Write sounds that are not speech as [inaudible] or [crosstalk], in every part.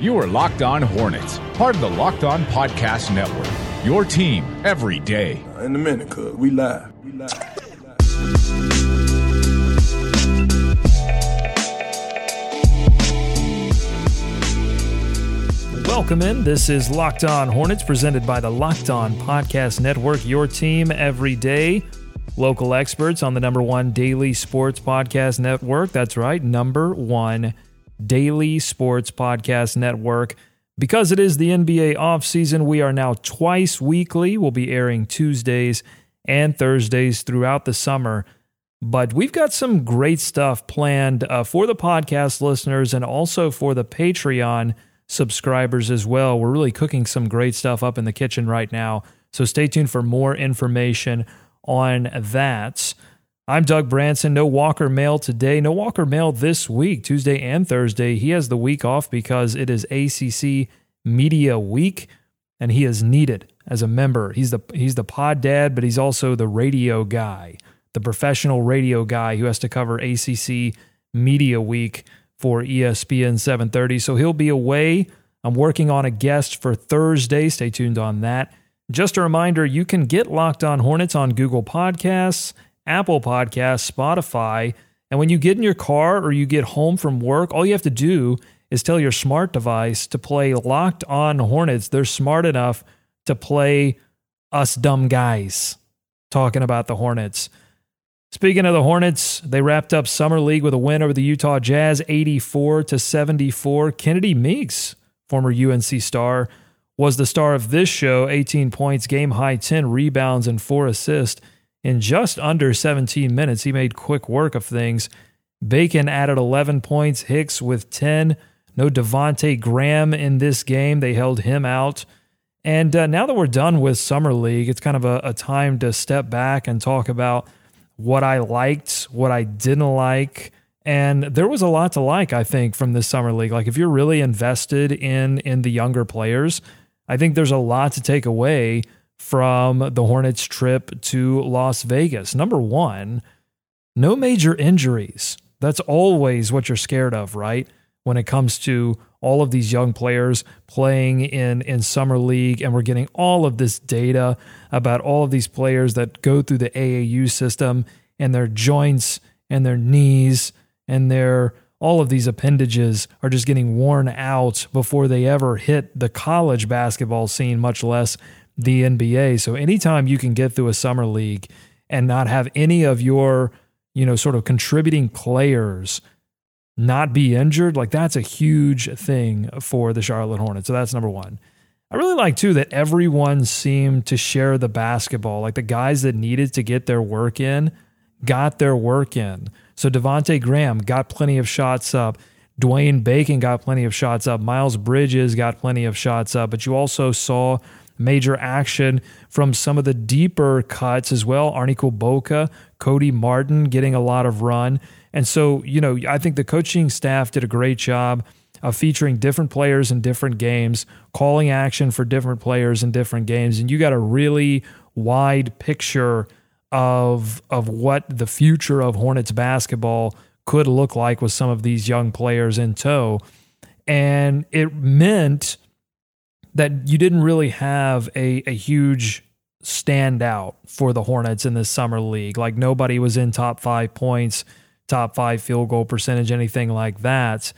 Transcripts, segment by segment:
You are Locked On Hornets, part of the Locked On Podcast Network. Your team every day. Uh, in a minute, cuz we live. We live. Welcome in. This is Locked On Hornets presented by the Locked On Podcast Network, your team every day. Local experts on the number one daily sports podcast network. That's right, number one daily sports podcast network. Because it is the NBA offseason, we are now twice weekly. We'll be airing Tuesdays and Thursdays throughout the summer. But we've got some great stuff planned uh, for the podcast listeners and also for the Patreon subscribers as well. We're really cooking some great stuff up in the kitchen right now. So stay tuned for more information on that. I'm Doug Branson. No Walker Mail today. No Walker Mail this week, Tuesday and Thursday. He has the week off because it is ACC Media Week, and he is needed as a member. He's the he's the pod dad, but he's also the radio guy, the professional radio guy who has to cover ACC Media Week for ESPN 730. So he'll be away. I'm working on a guest for Thursday. Stay tuned on that. Just a reminder you can get Locked On Hornets on Google Podcasts, Apple Podcasts, Spotify. And when you get in your car or you get home from work, all you have to do is tell your smart device to play Locked On Hornets. They're smart enough to play us dumb guys talking about the Hornets. Speaking of the Hornets, they wrapped up summer league with a win over the Utah Jazz 84 to 74. Kennedy Meeks, former UNC star, was the star of this show, 18 points, game high 10 rebounds and 4 assists in just under 17 minutes. He made quick work of things. Bacon added 11 points, Hicks with 10. No Devonte Graham in this game. They held him out. And uh, now that we're done with Summer League, it's kind of a, a time to step back and talk about what I liked, what I didn't like. And there was a lot to like, I think, from this summer league. Like if you're really invested in in the younger players, I think there's a lot to take away from the Hornets trip to Las Vegas. Number 1, no major injuries. That's always what you're scared of, right? When it comes to all of these young players playing in in summer league and we're getting all of this data about all of these players that go through the AAU system and their joints and their knees and their all of these appendages are just getting worn out before they ever hit the college basketball scene much less the NBA so anytime you can get through a summer league and not have any of your you know sort of contributing players not be injured, like that's a huge thing for the Charlotte Hornets. So that's number one. I really like too that everyone seemed to share the basketball. Like the guys that needed to get their work in got their work in. So Devonte Graham got plenty of shots up. Dwayne Bacon got plenty of shots up. Miles Bridges got plenty of shots up. But you also saw major action from some of the deeper cuts as well. Arnie Kulboka, Cody Martin getting a lot of run. And so, you know, I think the coaching staff did a great job of featuring different players in different games, calling action for different players in different games. And you got a really wide picture of of what the future of Hornets basketball could look like with some of these young players in tow. And it meant that you didn't really have a, a huge standout for the Hornets in this summer league. Like nobody was in top five points top five field goal percentage, anything like that.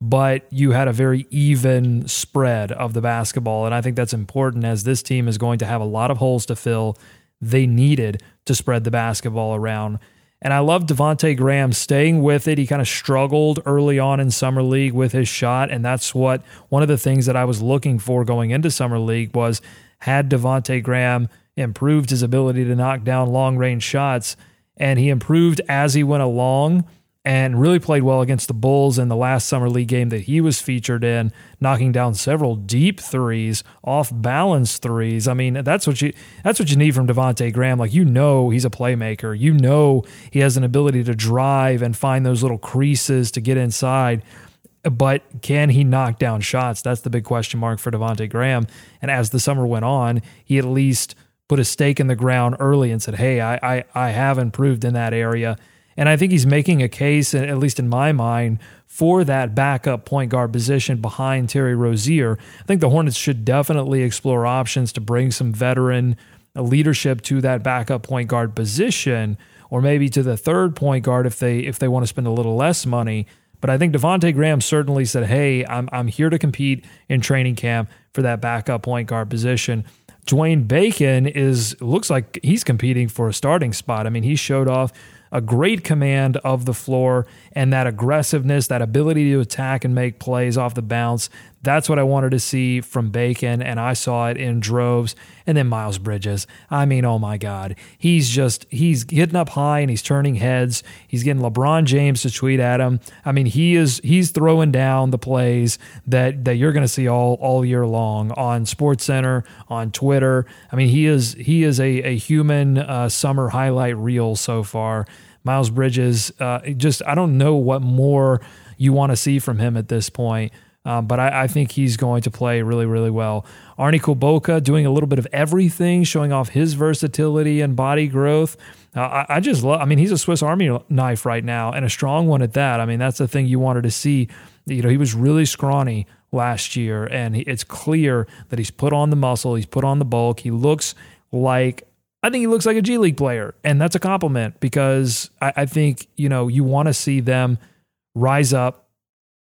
But you had a very even spread of the basketball. And I think that's important as this team is going to have a lot of holes to fill. They needed to spread the basketball around. And I love Devonte Graham staying with it. He kind of struggled early on in Summer League with his shot. And that's what one of the things that I was looking for going into Summer League was had Devonte Graham improved his ability to knock down long range shots and he improved as he went along and really played well against the Bulls in the last summer league game that he was featured in, knocking down several deep threes, off balance threes. I mean, that's what you that's what you need from Devonte Graham. Like you know he's a playmaker. You know he has an ability to drive and find those little creases to get inside. But can he knock down shots? That's the big question mark for Devonte Graham. And as the summer went on, he at least put a stake in the ground early and said, Hey, I, I, I have improved in that area. And I think he's making a case, at least in my mind, for that backup point guard position behind Terry Rozier. I think the Hornets should definitely explore options to bring some veteran leadership to that backup point guard position, or maybe to the third point guard if they if they want to spend a little less money. But I think Devonte Graham certainly said, "Hey, I'm I'm here to compete in training camp for that backup point guard position." Dwayne Bacon is looks like he's competing for a starting spot. I mean, he showed off a great command of the floor and that aggressiveness, that ability to attack and make plays off the bounce. That's what I wanted to see from Bacon, and I saw it in droves. And then Miles Bridges. I mean, oh my God. He's just, he's getting up high and he's turning heads. He's getting LeBron James to tweet at him. I mean, he is, he's throwing down the plays that, that you're going to see all, all year long on Sports Center, on Twitter. I mean, he is, he is a, a human uh, summer highlight reel so far. Miles Bridges, uh, just, I don't know what more you want to see from him at this point. Um, but I, I, think he's going to play really, really well. Arnie Kulboka doing a little bit of everything, showing off his versatility and body growth. Uh, I, I, just love. I mean, he's a Swiss Army knife right now, and a strong one at that. I mean, that's the thing you wanted to see. You know, he was really scrawny last year, and he, it's clear that he's put on the muscle, he's put on the bulk. He looks like I think he looks like a G League player, and that's a compliment because I, I think you know you want to see them rise up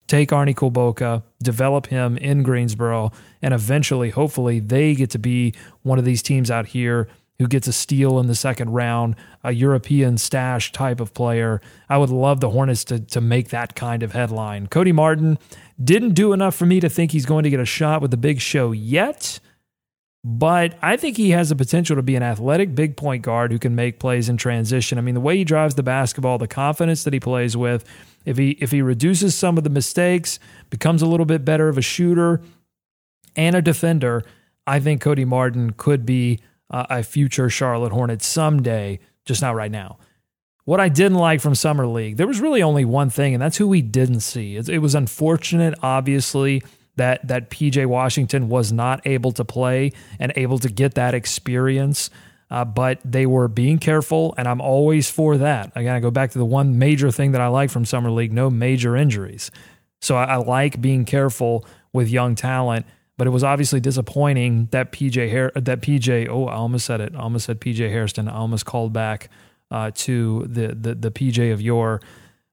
take Arnie Kulboka, develop him in Greensboro, and eventually, hopefully, they get to be one of these teams out here who gets a steal in the second round, a European stash type of player. I would love the Hornets to, to make that kind of headline. Cody Martin didn't do enough for me to think he's going to get a shot with the big show yet. But I think he has the potential to be an athletic big point guard who can make plays in transition. I mean, the way he drives the basketball, the confidence that he plays with, if he if he reduces some of the mistakes, becomes a little bit better of a shooter and a defender, I think Cody Martin could be uh, a future Charlotte Hornet someday, just not right now. What I didn't like from Summer League, there was really only one thing, and that's who we didn't see. It, it was unfortunate, obviously, that that PJ Washington was not able to play and able to get that experience. Uh, but they were being careful, and I'm always for that. Again, I go back to the one major thing that I like from Summer League no major injuries. So I, I like being careful with young talent, but it was obviously disappointing that PJ Hair, that PJ, oh, I almost said it. I almost said PJ Hairston. I almost called back uh, to the, the, the PJ of yore.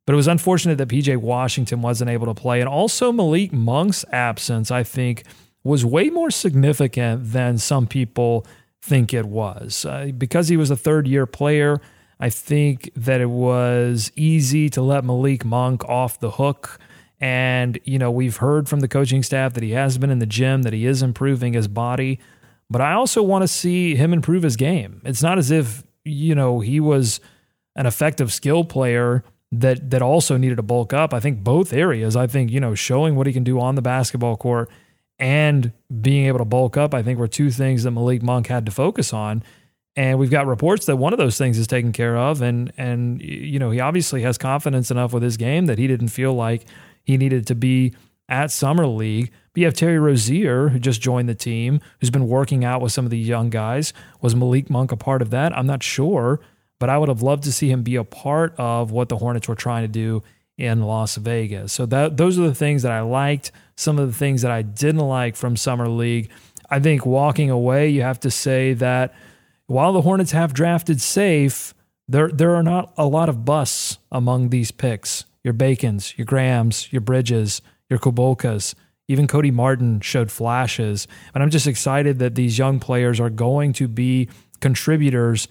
But it was unfortunate that PJ Washington wasn't able to play. And also Malik Monk's absence, I think, was way more significant than some people think it was. Uh, because he was a third year player, I think that it was easy to let Malik Monk off the hook. And, you know, we've heard from the coaching staff that he has been in the gym, that he is improving his body. But I also want to see him improve his game. It's not as if, you know, he was an effective skill player that that also needed to bulk up. I think both areas. I think, you know, showing what he can do on the basketball court and being able to bulk up, I think were two things that Malik Monk had to focus on. And we've got reports that one of those things is taken care of. And and you know, he obviously has confidence enough with his game that he didn't feel like he needed to be at Summer League. But you have Terry Rozier, who just joined the team, who's been working out with some of the young guys. Was Malik Monk a part of that? I'm not sure, but I would have loved to see him be a part of what the Hornets were trying to do in Las Vegas. So that those are the things that I liked. Some of the things that I didn't like from summer league. I think walking away, you have to say that while the Hornets have drafted safe, there there are not a lot of busts among these picks. Your Bacons, your Grahams, your Bridges, your Kulbokas. Even Cody Martin showed flashes. And I'm just excited that these young players are going to be contributors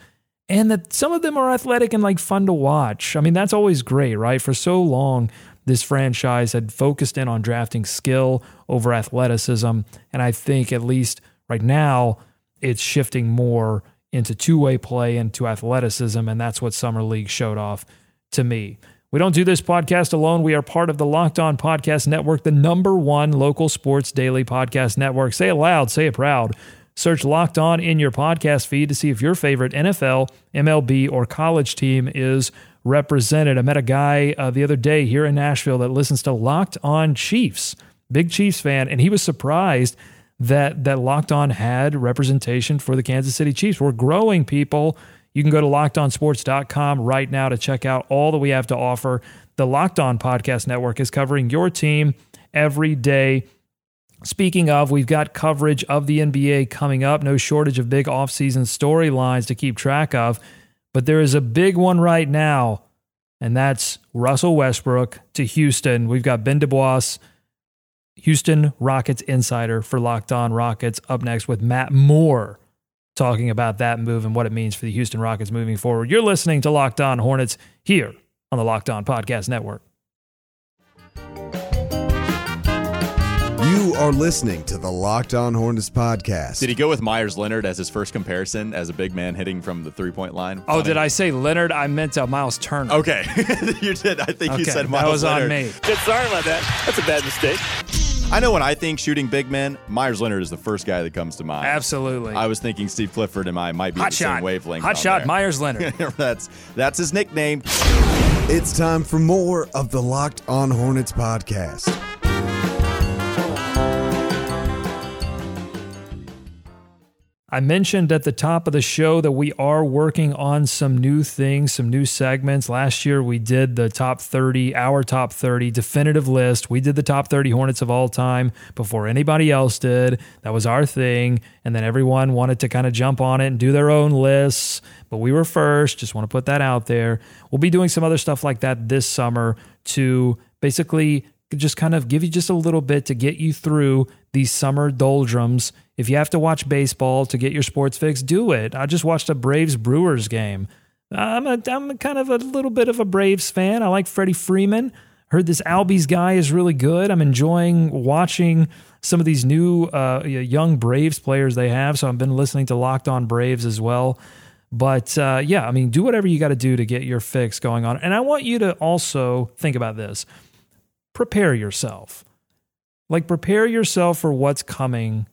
and that some of them are athletic and like fun to watch. I mean, that's always great, right? For so long, this franchise had focused in on drafting skill over athleticism. And I think at least right now, it's shifting more into two way play and to athleticism. And that's what Summer League showed off to me. We don't do this podcast alone. We are part of the Locked On Podcast Network, the number one local sports daily podcast network. Say it loud, say it proud. Search Locked On in your podcast feed to see if your favorite NFL, MLB, or college team is represented. I met a guy uh, the other day here in Nashville that listens to Locked On Chiefs, big Chiefs fan, and he was surprised that that Locked On had representation for the Kansas City Chiefs. We're growing people. You can go to lockedonsports.com right now to check out all that we have to offer. The Locked On Podcast Network is covering your team every day. Speaking of, we've got coverage of the NBA coming up. No shortage of big offseason storylines to keep track of. But there is a big one right now, and that's Russell Westbrook to Houston. We've got Ben DuBois, Houston Rockets insider for Locked On Rockets, up next with Matt Moore talking about that move and what it means for the Houston Rockets moving forward. You're listening to Locked On Hornets here on the Locked On Podcast Network. You are listening to the Locked On Hornets podcast. Did he go with Meyers Leonard as his first comparison as a big man hitting from the three point line? Oh, did I say Leonard? I meant uh, Miles Turner. Okay, [laughs] you did. I think okay, you said Miles That was Leonard. on me. Good, sorry about that. That's a bad mistake. I know when I think shooting big men, Meyers Leonard is the first guy that comes to mind. Absolutely. I was thinking Steve Clifford and I might be Hot the shot. same wavelength. Hot shot, there. Meyers Leonard. [laughs] that's that's his nickname. It's time for more of the Locked On Hornets podcast. I mentioned at the top of the show that we are working on some new things, some new segments. Last year we did the top 30, our top 30 definitive list. We did the top 30 Hornets of all time before anybody else did. That was our thing. And then everyone wanted to kind of jump on it and do their own lists. But we were first. Just want to put that out there. We'll be doing some other stuff like that this summer to basically just kind of give you just a little bit to get you through these summer doldrums. If you have to watch baseball to get your sports fix, do it. I just watched a Braves Brewers game. I'm a, I'm kind of a little bit of a Braves fan. I like Freddie Freeman. Heard this Albies guy is really good. I'm enjoying watching some of these new uh, young Braves players they have. So I've been listening to Locked On Braves as well. But uh, yeah, I mean, do whatever you got to do to get your fix going on. And I want you to also think about this prepare yourself. Like prepare yourself for what's coming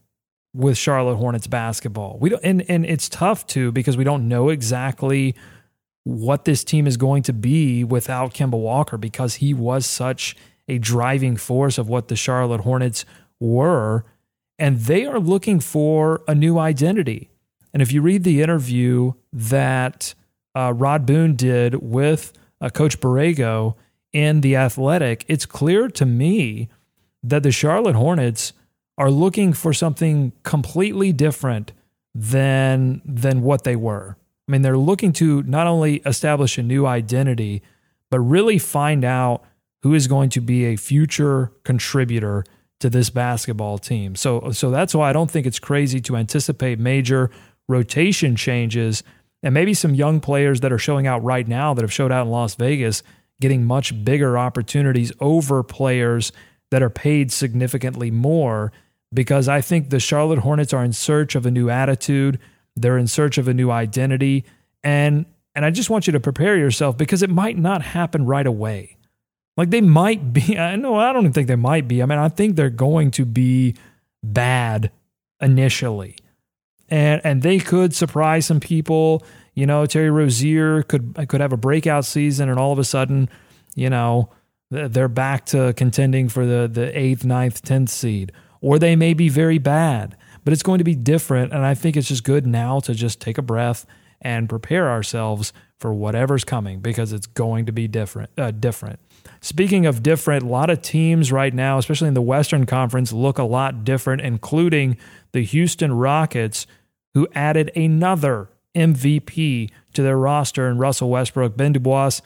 with Charlotte Hornets basketball. We don't and and it's tough too because we don't know exactly what this team is going to be without Kemba Walker because he was such a driving force of what the Charlotte Hornets were and they are looking for a new identity. And if you read the interview that uh, Rod Boone did with uh, Coach Borrego in The Athletic, it's clear to me that the Charlotte Hornets are looking for something completely different than than what they were. I mean, they're looking to not only establish a new identity, but really find out who is going to be a future contributor to this basketball team. So so that's why I don't think it's crazy to anticipate major rotation changes and maybe some young players that are showing out right now that have showed out in Las Vegas getting much bigger opportunities over players that are paid significantly more because I think the Charlotte Hornets are in search of a new attitude, they're in search of a new identity and and I just want you to prepare yourself because it might not happen right away. Like they might be [laughs] I know I don't even think they might be. I mean, I think they're going to be bad initially. And and they could surprise some people. You know, Terry Rozier could could have a breakout season, and all of a sudden, you know, they're back to contending for the the eighth, ninth, tenth seed, or they may be very bad. But it's going to be different, and I think it's just good now to just take a breath and prepare ourselves for whatever's coming because it's going to be different. Uh, different. Speaking of different, a lot of teams right now, especially in the Western Conference, look a lot different, including the Houston Rockets, who added another MVP to their roster in Russell Westbrook. Ben DuBois,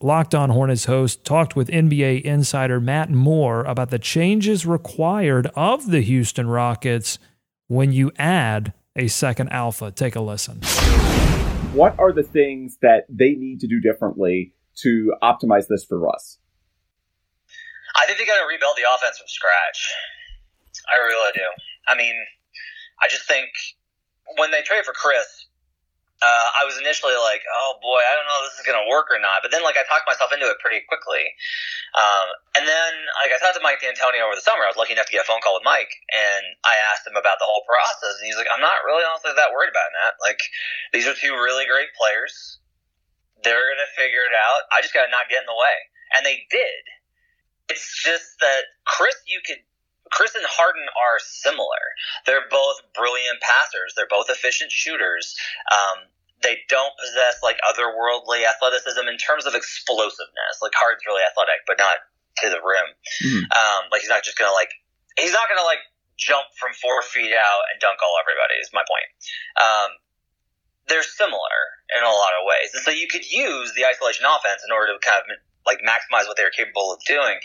Locked On Hornets host, talked with NBA insider Matt Moore about the changes required of the Houston Rockets when you add a second alpha. Take a listen. What are the things that they need to do differently to optimize this for Russ? I think they got to rebuild the offense from scratch. I really do. I mean, I just think when they traded for Chris, uh, I was initially like, oh boy, I don't know if this is going to work or not. But then, like, I talked myself into it pretty quickly. Um, and then, like, I talked to Mike D'Antonio over the summer. I was lucky enough to get a phone call with Mike, and I asked him about the whole process. And he's like, I'm not really honestly that worried about that. Like, these are two really great players. They're going to figure it out. I just got to not get in the way. And they did. It's just that Chris, you could Chris and Harden are similar. They're both brilliant passers. They're both efficient shooters. Um, They don't possess like otherworldly athleticism in terms of explosiveness. Like Harden's really athletic, but not to the rim. Mhm. Um, like he's not just gonna like he's not gonna like jump from four feet out and dunk all everybody. Is my point. Um, they're similar in a lot of ways, and so you could use the isolation offense in order to kind of like maximize what they're capable of doing.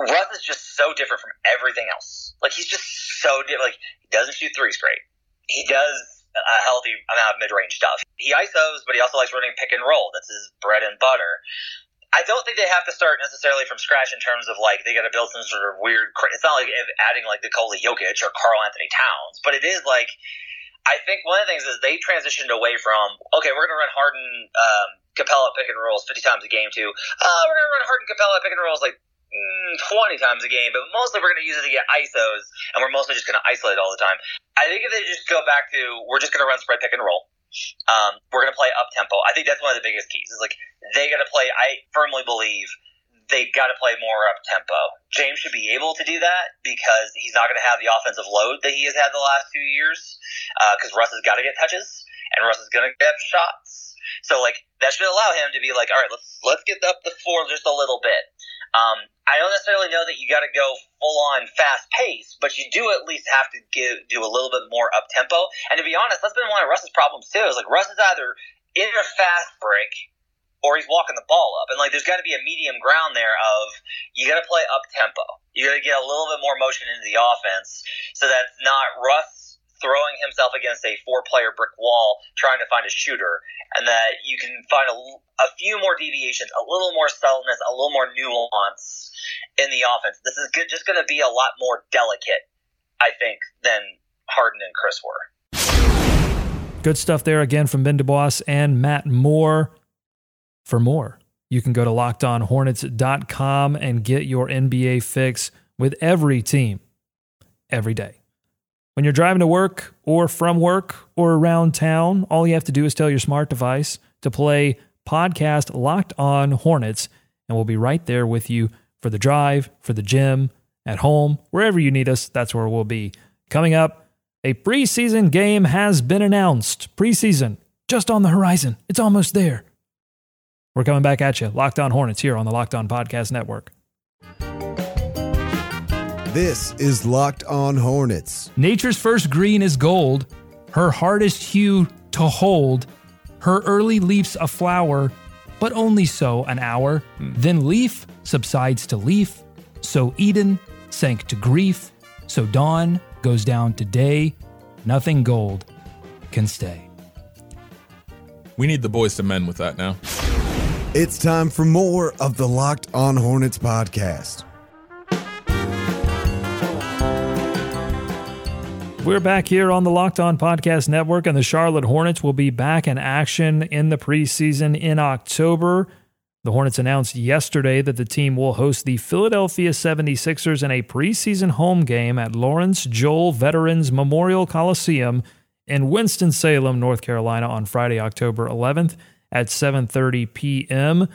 Russ is just so different from everything else. Like he's just so different. Like he doesn't shoot threes great. He does a healthy amount of mid-range stuff. He isos, but he also likes running pick and roll. That's his bread and butter. I don't think they have to start necessarily from scratch in terms of like they got to build some sort of weird. It's not like adding like Nikola Jokic or Karl-Anthony Towns, but it is like I think one of the things is they transitioned away from okay, we're going to run Harden, um, Capela pick and rolls fifty times a game to uh, we're going to run Harden, Capela pick and rolls like mm, twenty times a game, but mostly we're going to use it to get isos, and we're mostly just going to isolate all the time. I think if they just go back to we're just going to run spread pick and roll. Um, we're going to play up tempo. I think that's one of the biggest keys. Is like they got to play. I firmly believe they got to play more up tempo. James should be able to do that because he's not going to have the offensive load that he has had the last two years. Because Russ has got to get touches and Russ is going to get shots. So like that should allow him to be like, all right, let's let's get up the floor just a little bit. Um, I don't necessarily know that you got to go full on fast pace, but you do at least have to give do a little bit more up tempo. And to be honest, that's been one of Russ's problems too. Is like Russ is either in a fast break or he's walking the ball up, and like there's got to be a medium ground there of you got to play up tempo. You got to get a little bit more motion into the offense, so that's not Russ throwing himself against a four player brick wall trying to find a shooter and that you can find a, a few more deviations, a little more subtleness, a little more nuance in the offense. This is good, just going to be a lot more delicate, I think, than Harden and Chris were. Good stuff there again from Ben DuBois and Matt Moore. For more, you can go to lockedonhornets.com and get your NBA fix with every team every day. When you're driving to work or from work or around town, all you have to do is tell your smart device to play podcast Locked On Hornets, and we'll be right there with you for the drive, for the gym, at home, wherever you need us. That's where we'll be. Coming up, a preseason game has been announced. Preseason, just on the horizon. It's almost there. We're coming back at you. Locked On Hornets here on the Locked On Podcast Network. This is Locked On Hornets. Nature's first green is gold, her hardest hue to hold, her early leaves a flower, but only so an hour. Hmm. Then leaf subsides to leaf, so Eden sank to grief, so dawn goes down to day. Nothing gold can stay. We need the boys to mend with that now. It's time for more of the Locked On Hornets podcast. We're back here on the Locked On Podcast Network, and the Charlotte Hornets will be back in action in the preseason in October. The Hornets announced yesterday that the team will host the Philadelphia 76ers in a preseason home game at Lawrence Joel Veterans Memorial Coliseum in Winston-Salem, North Carolina on Friday, October 11th at 7:30 p.m.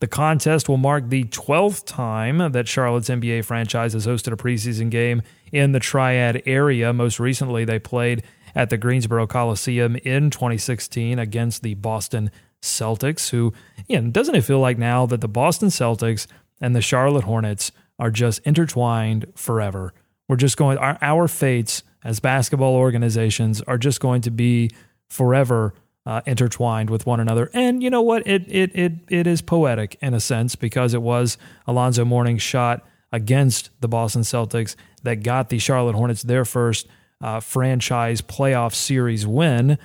The contest will mark the 12th time that Charlotte's NBA franchise has hosted a preseason game in the Triad area. Most recently, they played at the Greensboro Coliseum in 2016 against the Boston Celtics, who, you doesn't it feel like now that the Boston Celtics and the Charlotte Hornets are just intertwined forever? We're just going, our, our fates as basketball organizations are just going to be forever uh, intertwined with one another. And you know what? It it it it is poetic in a sense because it was Alonzo Mourning's shot against the Boston Celtics that got the Charlotte Hornets their first uh, franchise playoff series win.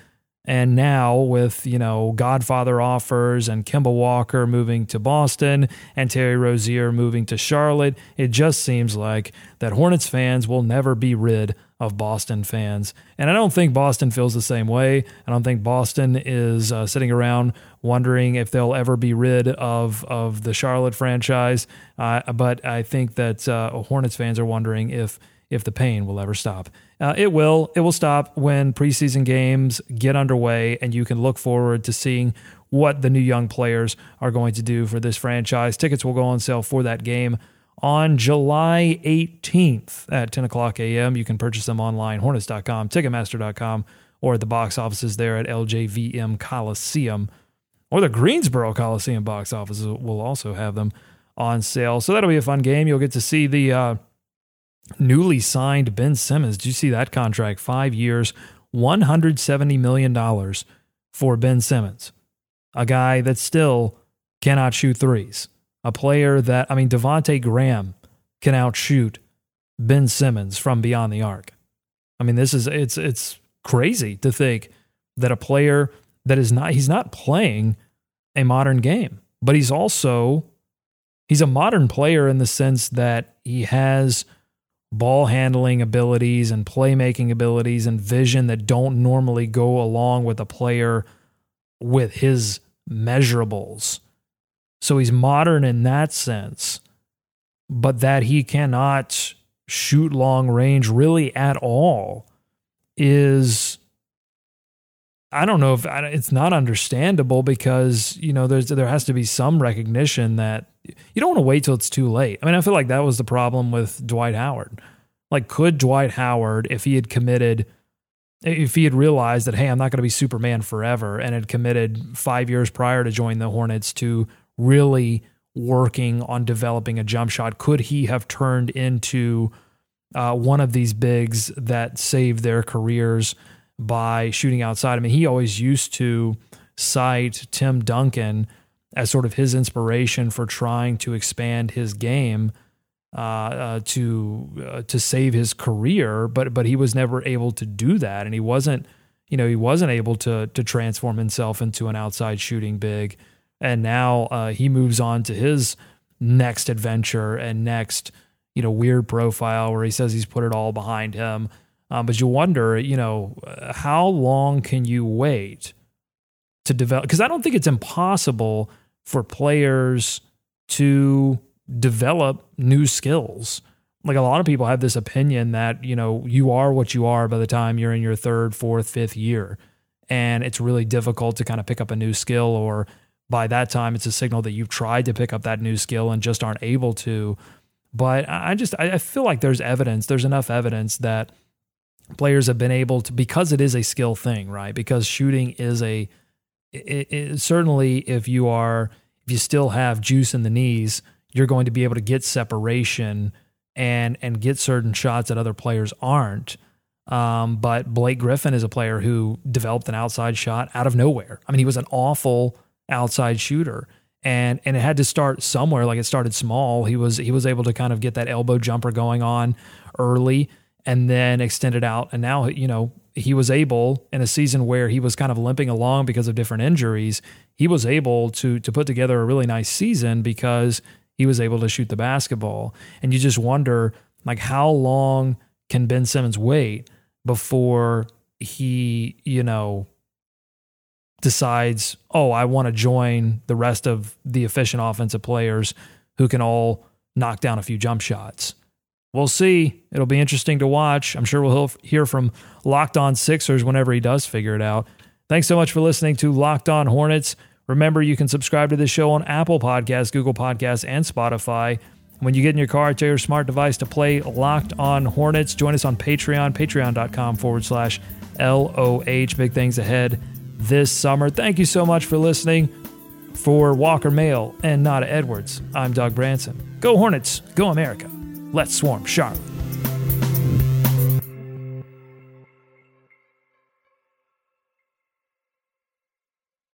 And now with, you know, Godfather offers and Kemba Walker moving to Boston and Terry Rozier moving to Charlotte, it just seems like that Hornets fans will never be rid of Boston fans. And I don't think Boston feels the same way. I don't think Boston is uh, sitting around wondering if they'll ever be rid of of the Charlotte franchise. Uh, but I think that uh, Hornets fans are wondering if if the pain will ever stop. Uh, it will. It will stop when preseason games get underway, and you can look forward to seeing what the new young players are going to do for this franchise. Tickets will go on sale for that game on July 18th at 10 o'clock a.m. You can purchase them online, hornets.com, ticketmaster.com, or at the box offices there at LJVM Coliseum or the Greensboro Coliseum box office will also have them on sale. So that'll be a fun game. You'll get to see the uh, newly signed Ben Simmons. Did you see that contract? Five years, $170 million for Ben Simmons, a guy that still cannot shoot threes. A player that, I mean, Devonte Graham can outshoot Ben Simmons from beyond the arc. I mean, this is it's it's crazy to think that a player that is not he's not playing a modern game, but he's also he's a modern player in the sense that he has ball handling abilities and playmaking abilities and vision that don't normally go along with a player with his measurables. So he's modern in that sense, but that he cannot shoot long range really at all is I don't know if it's not understandable because you know there's there has to be some recognition that you don't want to wait till it's too late. I mean, I feel like that was the problem with Dwight Howard. Like, could Dwight Howard, if he had committed if he had realized that, hey, I'm not going to be Superman forever and had committed five years prior to join the Hornets to really working on developing a jump shot, could he have turned into uh, one of these bigs that saved their careers by shooting outside? I mean, he always used to cite Tim Duncan as sort of his inspiration for trying to expand his game uh, uh, to uh, to save his career, but but he was never able to do that, and he wasn't you know he wasn't able to to transform himself into an outside shooting big, and now uh, he moves on to his next adventure and next you know weird profile where he says he's put it all behind him. Um, but you wonder, you know, how long can you wait to develop? Because I don't think it's impossible for players to develop new skills. Like a lot of people have this opinion that, you know, you are what you are by the time you're in your third, fourth, fifth year. And it's really difficult to kind of pick up a new skill, or by that time, it's a signal that you've tried to pick up that new skill and just aren't able to. But I just, I feel like there's evidence, there's enough evidence that players have been able to, because it is a skill thing, right? Because shooting is a, it, it, certainly if you are, if you still have juice in the knees, you're going to be able to get separation and and get certain shots that other players aren't. Um, but Blake Griffin is a player who developed an outside shot out of nowhere. I mean, he was an awful outside shooter, and and it had to start somewhere. Like it started small. He was he was able to kind of get that elbow jumper going on early, and then extend it out. And now you know he was able in a season where he was kind of limping along because of different injuries. He was able to to put together a really nice season because he was able to shoot the basketball. And you just wonder, like, how long can Ben Simmons wait before he, you know, decides, oh, I want to join the rest of the efficient offensive players who can all knock down a few jump shots. We'll see. It'll be interesting to watch. I'm sure we'll hear from Locked On Sixers whenever he does figure it out. Thanks so much for listening to Locked On Hornets. Remember, you can subscribe to this show on Apple Podcasts, Google Podcasts, and Spotify. When you get in your car, to your smart device to play Locked On Hornets. Join us on Patreon, patreon.com forward slash LOH. Big things ahead this summer. Thank you so much for listening. For Walker Mail and Nada Edwards, I'm Doug Branson. Go Hornets, go America. Let's swarm Charlotte.